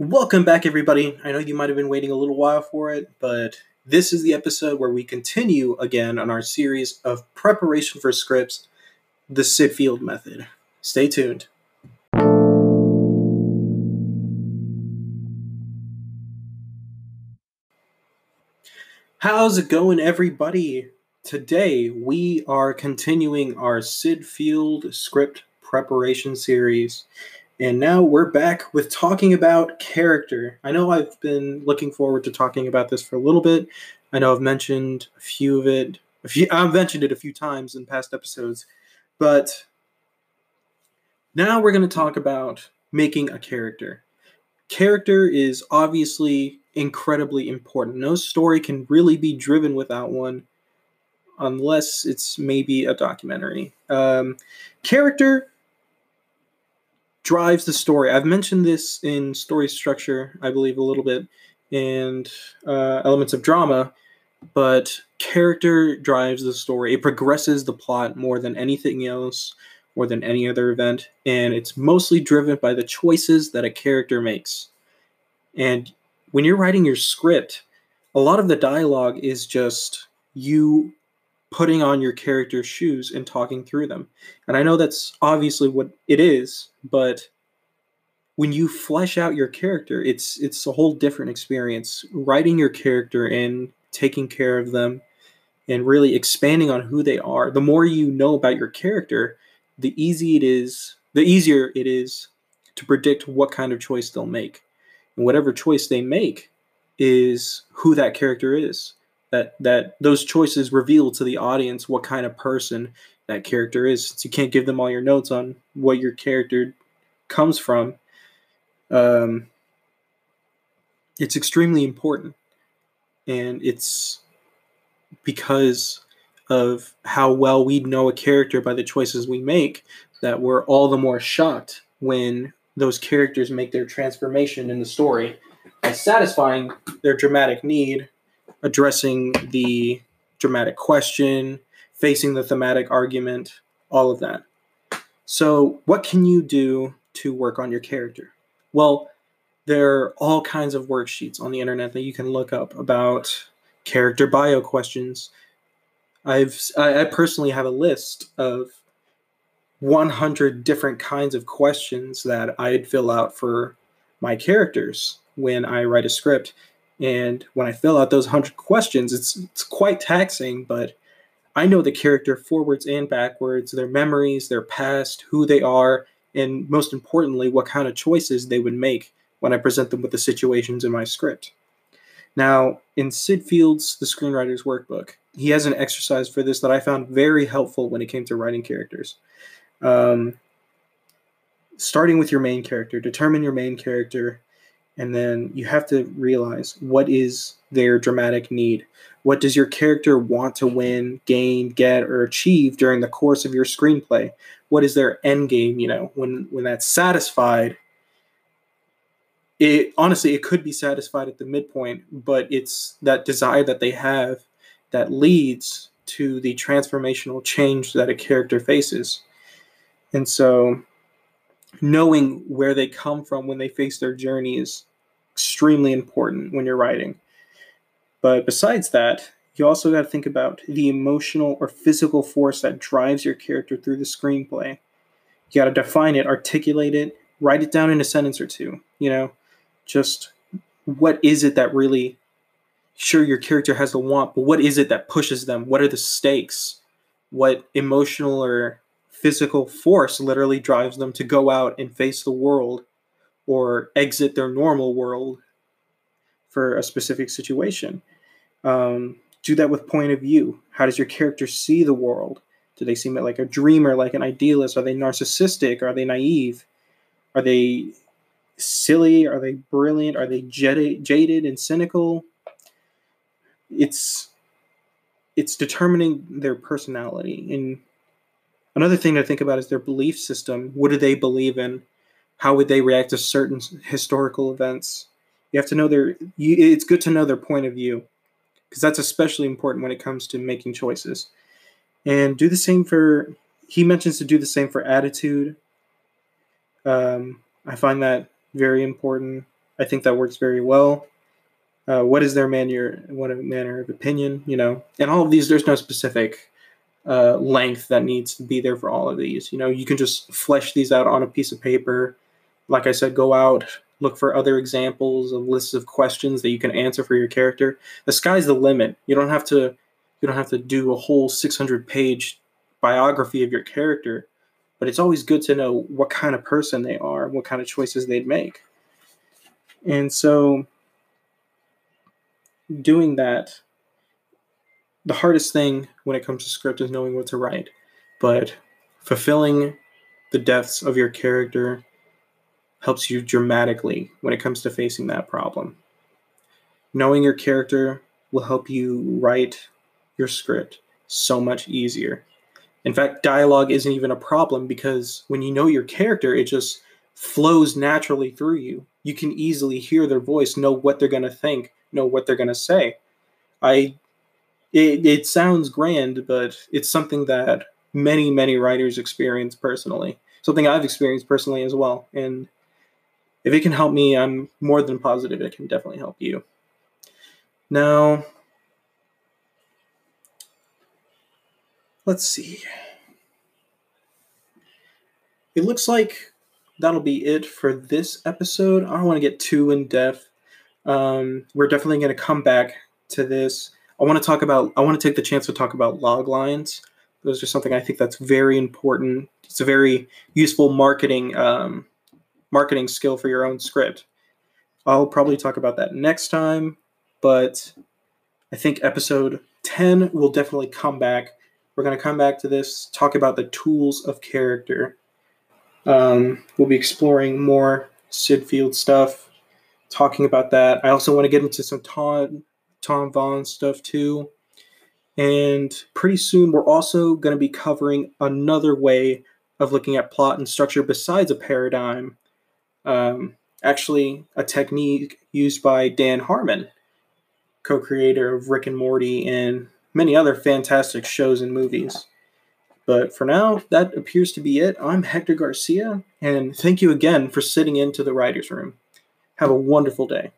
Welcome back, everybody. I know you might have been waiting a little while for it, but this is the episode where we continue again on our series of preparation for scripts, the Syd Field method. Stay tuned. How's it going, everybody? Today we are continuing our Syd Field script preparation series. And now we're back with talking about character. I know I've been looking forward to talking about this for a little bit. I know I've mentioned a few of it. A few, I've mentioned it a few times in past episodes, but now we're going to talk about making a character. Character is obviously incredibly important. No story can really be driven without one, unless it's maybe a documentary. Um, character drives the story. I've mentioned this in story structure, I believe, a little bit, and uh, elements of drama, but character drives the story. It progresses the plot more than anything else, more than any other event, and it's mostly driven by the choices that a character makes. And when you're writing your script, a lot of the dialogue is just you putting on your character's shoes and talking through them. And I know that's obviously what it is, but when you flesh out your character, it's it's a whole different experience. Writing your character and taking care of them and really expanding on who they are. The more you know about your character, the easy it is, the easier it is to predict what kind of choice they'll make. And whatever choice they make is who that character is that that those choices reveal to the audience what kind of person that character is. Since you can't give them all your notes on what your character comes from, um, it's extremely important, and it's because of how well we know a character by the choices we make that we're all the more shocked when those characters make their transformation in the story by satisfying their dramatic need addressing the dramatic question, facing the thematic argument, all of that. So, what can you do to work on your character? Well, there are all kinds of worksheets on the internet that you can look up about character bio questions. I've I personally have a list of 100 different kinds of questions that I'd fill out for my characters when I write a script. And when I fill out those 100 questions, it's, it's quite taxing, but I know the character forwards and backwards, their memories, their past, who they are, and most importantly, what kind of choices they would make when I present them with the situations in my script. Now, in Syd Field's The Screenwriter's Workbook, he has an exercise for this that I found very helpful when it came to writing characters. Um, starting with your main character, determine your main character, and then you have to realize what is their dramatic need. What does your character want to win gain get or achieve during the course of your screenplay? What is their end game you know when when that's satisfied? It honestly it could be satisfied at the midpoint but it's that desire that they have that leads to the transformational change that a character faces. And so knowing where they come from when they face their journey is extremely important when you're writing. But besides that, you also got to think about the emotional or physical force that drives your character through the screenplay. You got to define it, articulate it, write it down in a sentence or two. You know, just what is it that really, sure, your character has the want, but what is it that pushes them? What are the stakes? What emotional or physical force literally drives them to go out and face the world or exit their normal world for a specific situation. Um, do that with point of view. How does your character see the world? Do they seem like a dreamer, like an idealist? Are they narcissistic? Are they naive? Are they silly? Are they brilliant? Are they jaded and cynical? It's it's determining their personality. And another thing to think about is their belief system. What do they believe in? How would they react to certain historical events you have to know their you, it's good to know their point of view because that's especially important when it comes to making choices and do the same for he mentions to do the same for attitude um, i find that very important I think that works very well. Uh, what is their manner, what manner of opinion, you know, and all of these. There's no specific uh, length that needs to be there for all of these. You know, you can just flesh these out on a piece of paper. Like I said, go out, look for other examples of lists of questions that you can answer for your character. The sky's the limit. You don't have to you don't have to do a whole 600 page biography of your character, but it's always good to know what kind of person they are, what kind of choices they'd make. And so doing that the hardest thing when it comes to script is knowing what to write, but fulfilling the depths of your character helps you dramatically when it comes to facing that problem. Knowing your character will help you write your script so much easier. In fact, dialogue isn't even a problem because when you know your character, it just flows naturally through you. You can easily hear their voice, know what they're going to think, know what they're going to say. I it, it sounds grand, but it's something that many, many writers experience personally. Something I've experienced personally as well. And if it can help me, I'm more than positive it can definitely help you. Now, let's see. It looks like that'll be it for this episode. I don't want to get too in depth. Um, we're definitely going to come back to this I want to talk about. I want to take the chance to talk about log lines. Those are something I think that's very important. It's a very useful marketing um, marketing skill for your own script. I'll probably talk about that next time, but I think episode 10 will definitely come back. We're going to come back to this, talk about the tools of character. Um, we'll be exploring more Syd Field stuff, talking about that. I also want to get into some Todd Tom Vaughn stuff too. And pretty soon, we're also going to be covering another way of looking at plot and structure besides a paradigm. Um, actually, a technique used by Dan Harmon, co creator of Rick and Morty and many other fantastic shows and movies. But for now, that appears to be it. I'm Hector Garcia, and thank you again for sitting into the writer's room. Have a wonderful day.